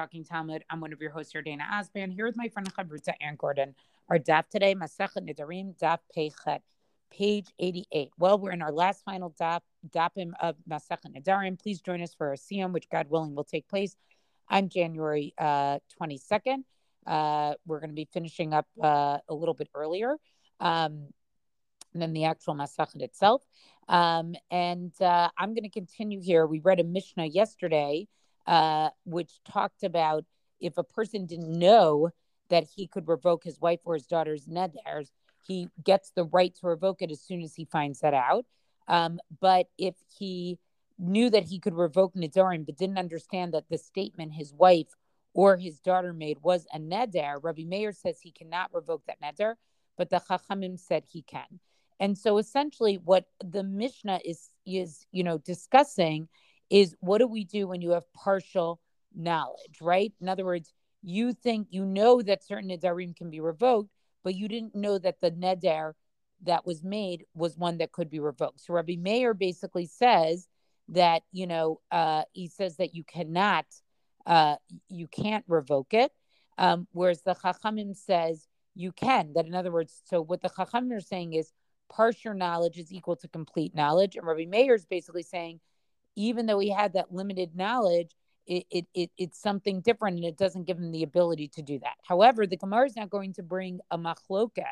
Talking Talmud. I'm one of your hosts here, Yardaena Osband, here with my friend Chavruta Anne Gordon. Our daf today, Masachet Nidarim, daf Peichet, page 88. Well, we're in our last final daf, dapim of Masachet Nidarim. Please join us for our siyum, which God willing will take place on January uh, 22nd. Uh, we're going to be finishing up uh, a little bit earlier um, than the actual Masachet itself. Um, and uh, I'm going to continue here. We read a Mishnah yesterday uh, which talked about if a person didn't know that he could revoke his wife or his daughter's neders, he gets the right to revoke it as soon as he finds that out. Um, but if he knew that he could revoke nedarim, but didn't understand that the statement his wife or his daughter made was a neder, Rabbi Meir says he cannot revoke that neder, but the Chachamim said he can. And so essentially, what the Mishnah is is you know discussing is what do we do when you have partial knowledge, right? In other words, you think you know that certain nedarim can be revoked, but you didn't know that the neder that was made was one that could be revoked. So Rabbi Meir basically says that you know uh, he says that you cannot uh, you can't revoke it, um, whereas the Chachamim says you can. That in other words, so what the Chachamim are saying is partial knowledge is equal to complete knowledge, and Rabbi Meir is basically saying even though he had that limited knowledge, it, it, it, it's something different and it doesn't give him the ability to do that. However, the Gemara is now going to bring a machloket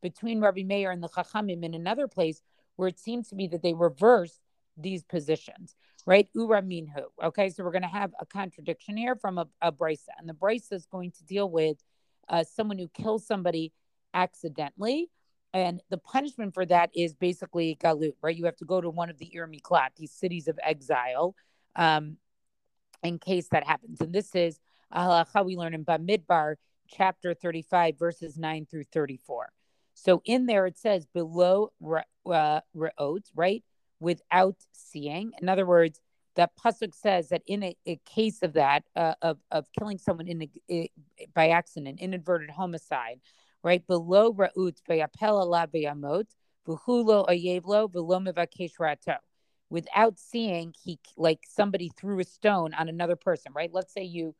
between Rabbi Meir and the Chachamim in another place where it seems to be that they reverse these positions, right? Ura minhu. Okay, so we're going to have a contradiction here from a, a brisa, and the brisa is going to deal with uh, someone who kills somebody accidentally and the punishment for that is basically galut, right? You have to go to one of the Ir Miklat, these cities of exile, um, in case that happens. And this is uh, how we learn in Bamidbar, chapter 35, verses 9 through 34. So in there it says below uh, right? Without seeing. In other words, that pasuk says that in a, a case of that, uh, of, of killing someone in a, by accident, inadvertent homicide, right below ra'ut v'yapel ala v'yamot v'hulo ayevlo v'lo mevakesh rato. Without seeing, he like somebody threw a stone on another person, right? Let's say you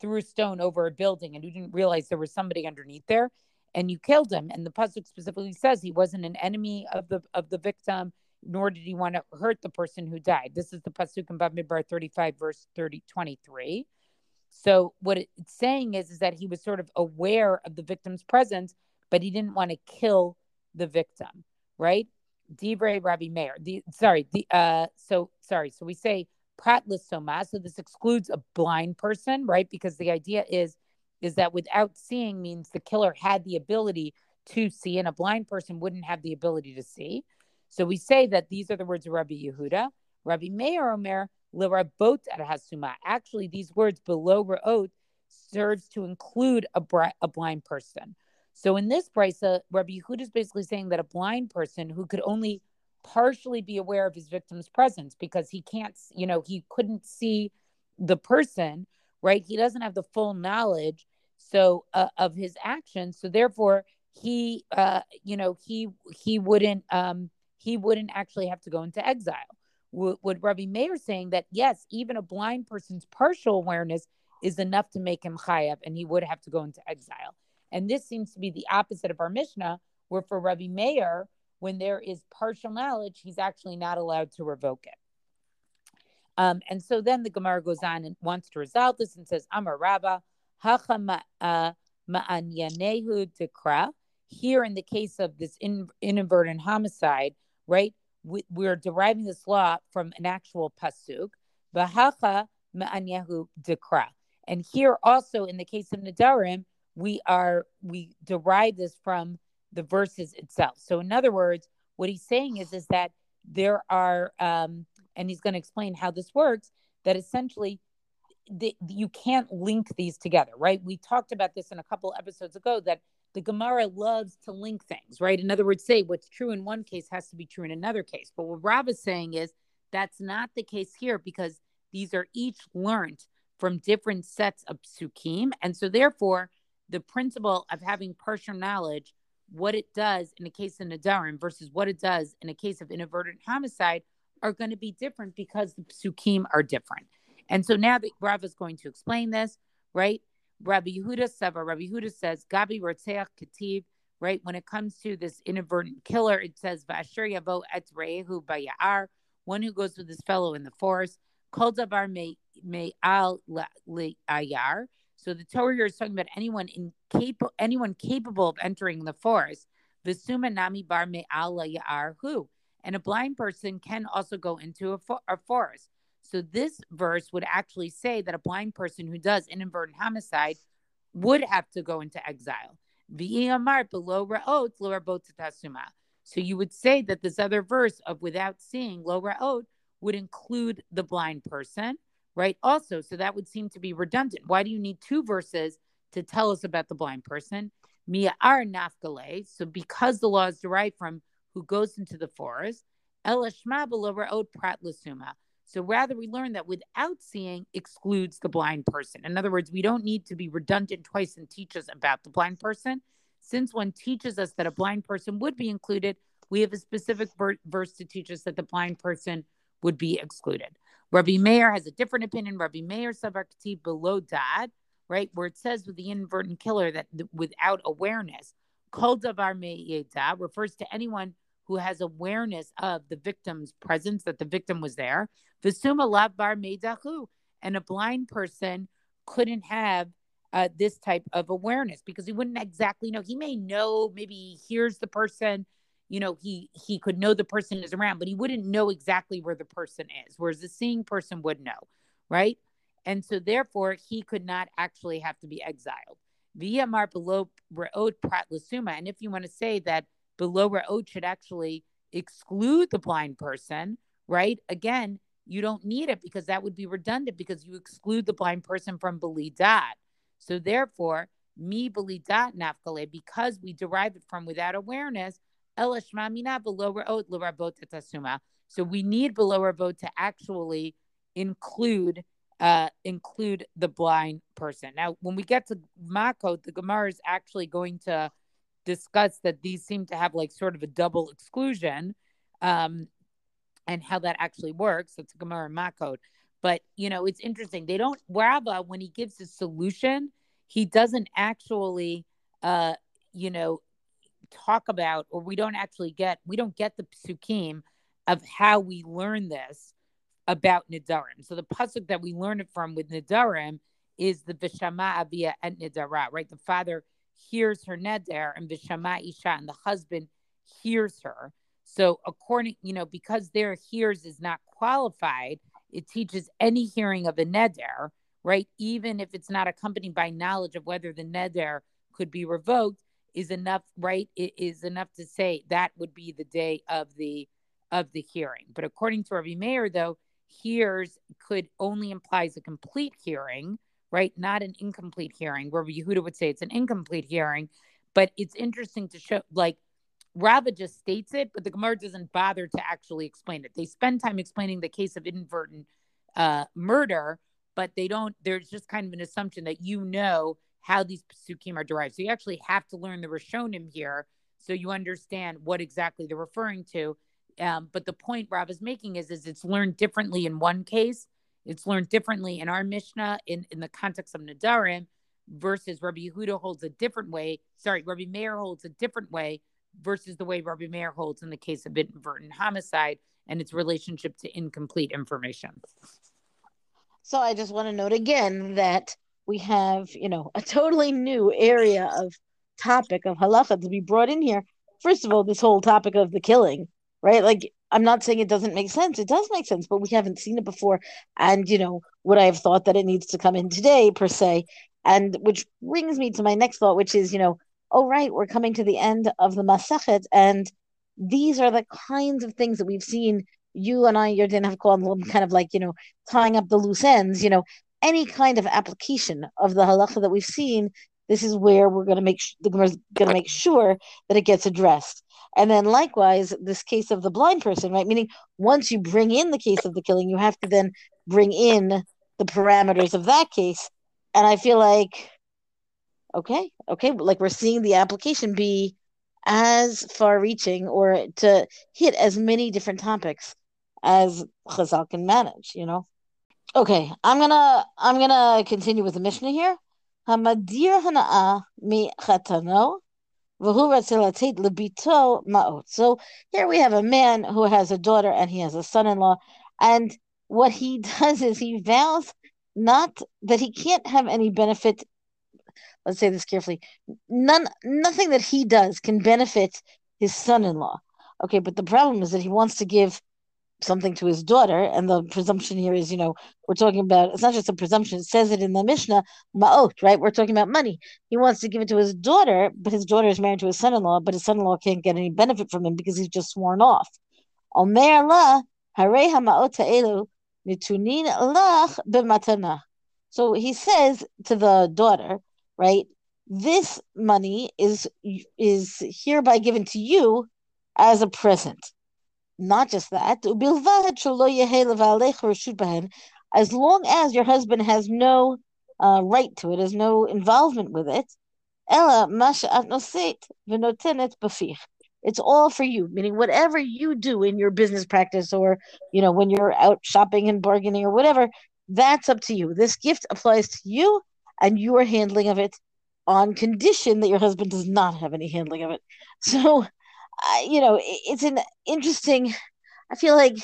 threw a stone over a building and you didn't realize there was somebody underneath there, and you killed him. And the pasuk specifically says he wasn't an enemy of the of the victim, nor did he want to hurt the person who died. This is the pasuk in Bamidbar 35, verse 30, 23. So what it's saying is, is that he was sort of aware of the victim's presence, but he didn't want to kill the victim, right? Divrei Rabbi Meir. The sorry, the uh so sorry. So we say prat soma. So this excludes a blind person, right? Because the idea is is that without seeing means the killer had the ability to see, and a blind person wouldn't have the ability to see. So we say that these are the words of Rabbi Yehuda. Rabbi Meir Omer L'rabot at hasuma. Actually, these words below ra'ot serves to include a, bri- a blind person. So in this brisa, Rabbi Yehuda is basically saying that a blind person who could only partially be aware of his victim's presence because he can't, you know, he couldn't see the person, right? He doesn't have the full knowledge so uh, of his actions. So therefore, he, uh, you know, he he wouldn't um, he wouldn't actually have to go into exile would Rabbi Meir saying that yes, even a blind person's partial awareness is enough to make him chayav, and he would have to go into exile. And this seems to be the opposite of our Mishnah, where for Rabbi Meir, when there is partial knowledge, he's actually not allowed to revoke it. Um, and so then the Gemara goes on and wants to resolve this and says, Amar Rabba, Hacha uh, Ma'anyanehu Dekra. Here, in the case of this in, inadvertent homicide, right? We, we're deriving this law from an actual pasuk, v'hacha me'anyahu dekra. And here also in the case of Nadarim, we are we derive this from the verses itself. So in other words, what he's saying is is that there are um, and he's going to explain how this works, that essentially the, you can't link these together, right? We talked about this in a couple episodes ago that the Gemara loves to link things, right? In other words, say what's true in one case has to be true in another case. But what Rav is saying is that's not the case here because these are each learned from different sets of psukim. And so, therefore, the principle of having partial knowledge, what it does in a case of Nadarim versus what it does in a case of inadvertent homicide, are going to be different because the psukim are different. And so now that Rav is going to explain this, right? Rabbi Yehuda Seva, Rabbi says, Gabi Rotzeach Kativ, right? When it comes to this inadvertent killer, it says, Vasher Yavo Et Rehu Bayar, one who goes with his fellow in the forest. Kol Davar May Al Ayar. So the Torah here is talking about anyone incapable, anyone capable of entering the forest. Visuma Nami Bar Me Al Yar Who. And a blind person can also go into a, fo- a forest. So this verse would actually say that a blind person who does inadvertent homicide would have to go into exile. below oh, So you would say that this other verse of without seeing lo ra'ot would include the blind person, right? Also, so that would seem to be redundant. Why do you need two verses to tell us about the blind person? Mia ar nafkale. So because the law is derived from who goes into the forest, elashma ra'ot prat lasuma. So rather, we learn that without seeing excludes the blind person. In other words, we don't need to be redundant twice and teach us about the blind person. Since one teaches us that a blind person would be included, we have a specific verse to teach us that the blind person would be excluded. Rabbi Meir has a different opinion. Rabbi Meir Savarkati below dad, right, where it says with the inadvertent killer that without awareness, kol davar me'yeda refers to anyone who has awareness of the victim's presence, that the victim was there. Visuma lav bar meidahu. And a blind person couldn't have uh, this type of awareness because he wouldn't exactly know. He may know, maybe he hears the person, you know, he he could know the person is around, but he wouldn't know exactly where the person is. Whereas the seeing person would know, right? And so therefore he could not actually have to be exiled. Via mar below re'od prat lasuma. And if you want to say that below Ra'ot should actually exclude the blind person, right? Again, you don't need it because that would be redundant because you exclude the blind person from Belidat. So therefore, me Belidat nafkale, because we derive it from without awareness. So we need below Ra'ot to actually include uh, include the blind person. Now, when we get to Makot, the Gemara is actually going to discussed that these seem to have like sort of a double exclusion um, and how that actually works. It's a Gemara Makot. But, you know, it's interesting. They don't, Rabba, when he gives his solution, he doesn't actually, uh, you know, talk about, or we don't actually get, we don't get the psukim of how we learn this about Nidarim. So the pasuk that we learn it from with Nidarim is the Vishama Avia and Nidara, right? The father hears her neder and Vishama Isha and the husband hears her. So according, you know, because their hears is not qualified, it teaches any hearing of a neder, right? Even if it's not accompanied by knowledge of whether the neder could be revoked, is enough, right? It is enough to say that would be the day of the of the hearing. But according to Rabbi Meir, though, hears could only implies a complete hearing, right? Not an incomplete hearing, where Yehuda would say it's an incomplete hearing. But it's interesting to show, like, Rava just states it, but the Gemara doesn't bother to actually explain it. They spend time explaining the case of inadvertent uh, murder, but they don't, there's just kind of an assumption that you know how these psukim are derived. So you actually have to learn the Rishonim here so you understand what exactly they're referring to. Um, but the point Rob is making is, is it's learned differently in one case it's learned differently in our Mishnah in, in the context of Nadarim versus Rabbi Yehuda holds a different way. Sorry, Rabbi Meir holds a different way versus the way Rabbi Meir holds in the case of inadvertent homicide and its relationship to incomplete information. So I just want to note again that we have, you know, a totally new area of topic of halacha to be brought in here. First of all, this whole topic of the killing, right? Like I'm not saying it doesn't make sense. It does make sense, but we haven't seen it before. And, you know, would I have thought that it needs to come in today, per se? And which brings me to my next thought, which is, you know, oh, right, we're coming to the end of the Masachet. And these are the kinds of things that we've seen you and I, Yardaena, have called them kind of like, you know, tying up the loose ends, you know, any kind of application of the halacha that we've seen. This is where we're going to make sh- the going to make sure that it gets addressed. And then likewise, this case of the blind person, right? Meaning once you bring in the case of the killing, you have to then bring in the parameters of that case. And I feel like, okay, okay, like we're seeing the application be as far reaching or to hit as many different topics as Chazal can manage, you know? Okay, I'm gonna I'm gonna continue with the Mishnah here. Hamadir hana'a mi chatano. So here we have a man who has a daughter and he has a son-in-law, and what he does is he vows not that he can't have any benefit. Let's say this carefully. None, nothing that he does can benefit his son-in-law. Okay, but the problem is that he wants to give something to his daughter, and the presumption here is, you know, we're talking about it's not just a presumption, it says it in the Mishnah, ma'ot, right? We're talking about money. He wants to give it to his daughter, but his daughter is married to his son-in-law, but his son-in-law can't get any benefit from him because he's just sworn off. Omer la ha'elu nitunin lach b'matana. So he says to the daughter, right? This money is is hereby given to you as a present. Not just that, as long as your husband has no uh, right to it, has no involvement with it, it's all for you, meaning whatever you do in your business practice or, you know, when you're out shopping and bargaining or whatever, that's up to you. This gift applies to you and your handling of it on condition that your husband does not have any handling of it. So Uh, you know, it's an interesting. I feel like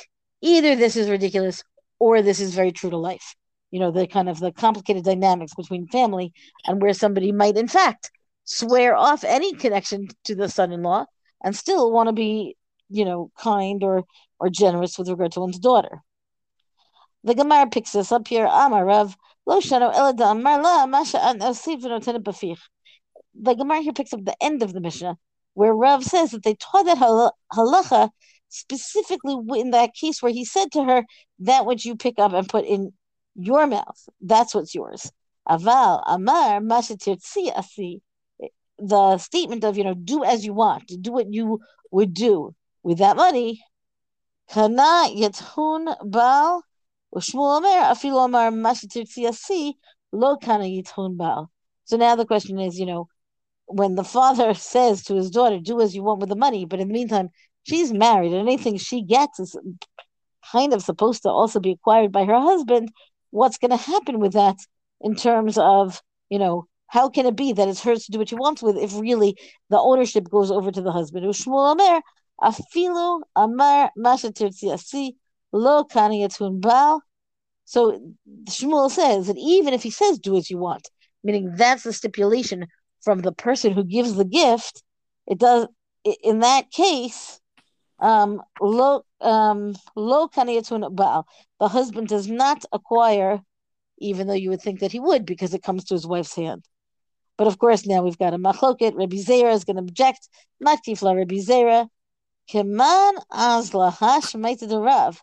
either this is ridiculous or this is very true to life. You know, the kind of the complicated dynamics between family and where somebody might, in fact, swear off any connection to the son-in-law and still want to be, you know, kind or or generous with regard to one's daughter. The Gemara picks this up here. Amarav lo shano Amar la masha an The Gemara here picks up the end of the Mishnah where Rav says that they taught that halacha specifically in that case where he said to her, "That which you pick up and put in your mouth, that's what's yours." Aval amar asi. The statement of you know, do as you want, do what you would do with that money. Kana yethun bal ushmul amar amar asi lo kana yethun bal. So now the question is, you know, when the father says to his daughter, "Do as you want with the money," but in the meantime, she's married, and anything she gets is kind of supposed to also be acquired by her husband. What's going to happen with that in terms of you know how can it be that it's hers to do what she wants with if really the ownership goes over to the husband? Shmuel amar lo bal. So Shmuel says that even if he says do as you want, meaning that's the stipulation from the person who gives the gift, it does in that case, um, lo um, lo baal. The husband does not acquire, even though you would think that he would, because it comes to his wife's hand. But of course, now we've got a machloket. Rabbi Zera is going to object. Matkifla Rabbi Zera. Keman azla hash the rav.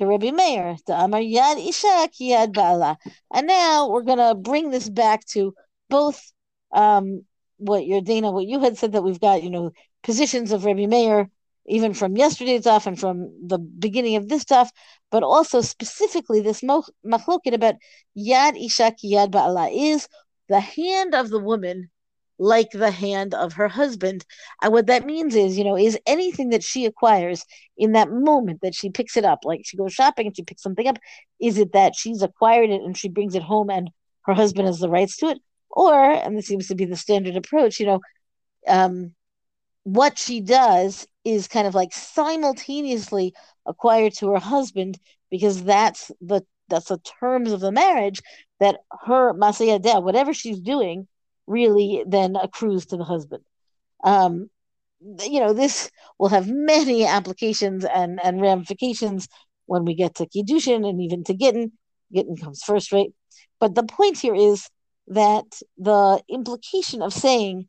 Rabbi Meir, the Amar Yad Isha Yad Bala. And now we're going to bring this back to both um, what Yardaena, what you had said that we've got, you know, positions of Rabbi Meir, even from yesterday's stuff and from the beginning of this stuff, but also specifically this machloket about Yad Isha Yad Ba'ala is the hand of the woman like the hand of her husband. And what that means is, you know, is anything that she acquires in that moment that she picks it up, like she goes shopping and she picks something up, is it that she's acquired it and she brings it home and her husband has the rights to it? Or, and this seems to be the standard approach, you know, um, what she does is kind of like simultaneously acquired to her husband because that's the that's the terms of the marriage that her masayadeh, whatever she's doing, really then accrues to the husband. Um, you know, this will have many applications and, and ramifications when we get to Kiddushin and even to Gittin. Gittin comes first, right? But the point here is that the implication of saying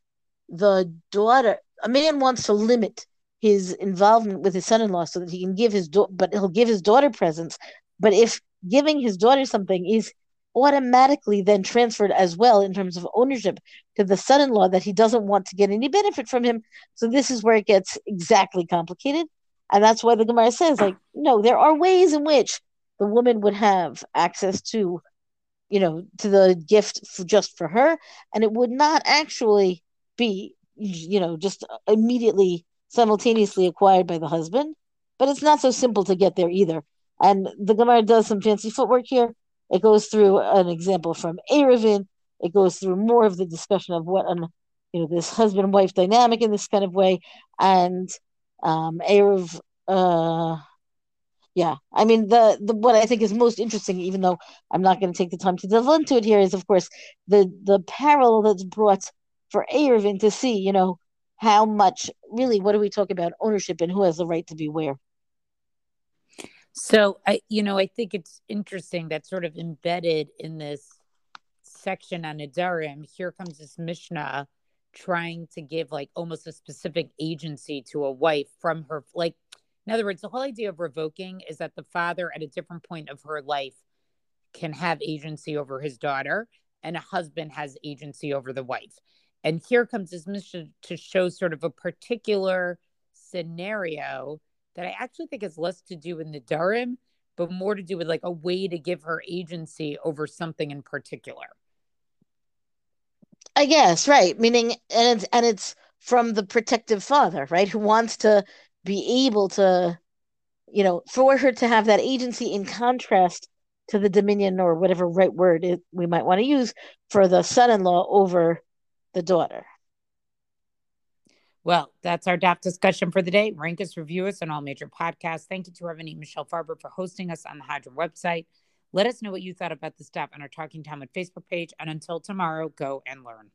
the daughter, a man wants to limit his involvement with his son-in-law so that he can give his daughter, but he'll give his daughter presents. But if giving his daughter something is automatically then transferred as well in terms of ownership to the son-in-law that he doesn't want to get any benefit from him. So this is where it gets exactly complicated. And that's why the Gemara says, like, no, there are ways in which the woman would have access to you know, to the gift for, just for her, and it would not actually be, you know, just immediately simultaneously acquired by the husband. But it's not so simple to get there either. And the Gemara does some fancy footwork here. It goes through an example from Eruvin. It goes through more of the discussion of what an you know this husband wife dynamic in this kind of way, and um, Eruv. Uh, yeah, I mean the the what I think is most interesting, even though I'm not going to take the time to delve into it here, is of course the the parallel that's brought for Eruvin to see, you know, how much really what are we talking about ownership and who has the right to be where. So I, you know, I think it's interesting that sort of embedded in this section on Nedarim, here comes this Mishnah trying to give like almost a specific agency to a wife from her like in other words the whole idea of revoking is that the father at a different point of her life can have agency over his daughter and a husband has agency over the wife and here comes this Mishnah to show sort of a particular scenario that I actually think has less to do with Nedarim, but more to do with like a way to give her agency over something in particular. I guess, right. Meaning and it's and it's from the protective father, right? Who wants to be able to, you know, for her to have that agency in contrast to the dominion or whatever right word it, we might want to use for the son-in-law over the daughter. Well, that's our DAF discussion for the day. Rank us, review us on all major podcasts. Thank you to Rabbanit Michelle Farber for hosting us on the Hadran website. Let us know what you thought about this DAF on our Talking Talmud Facebook page. And until tomorrow, go and learn.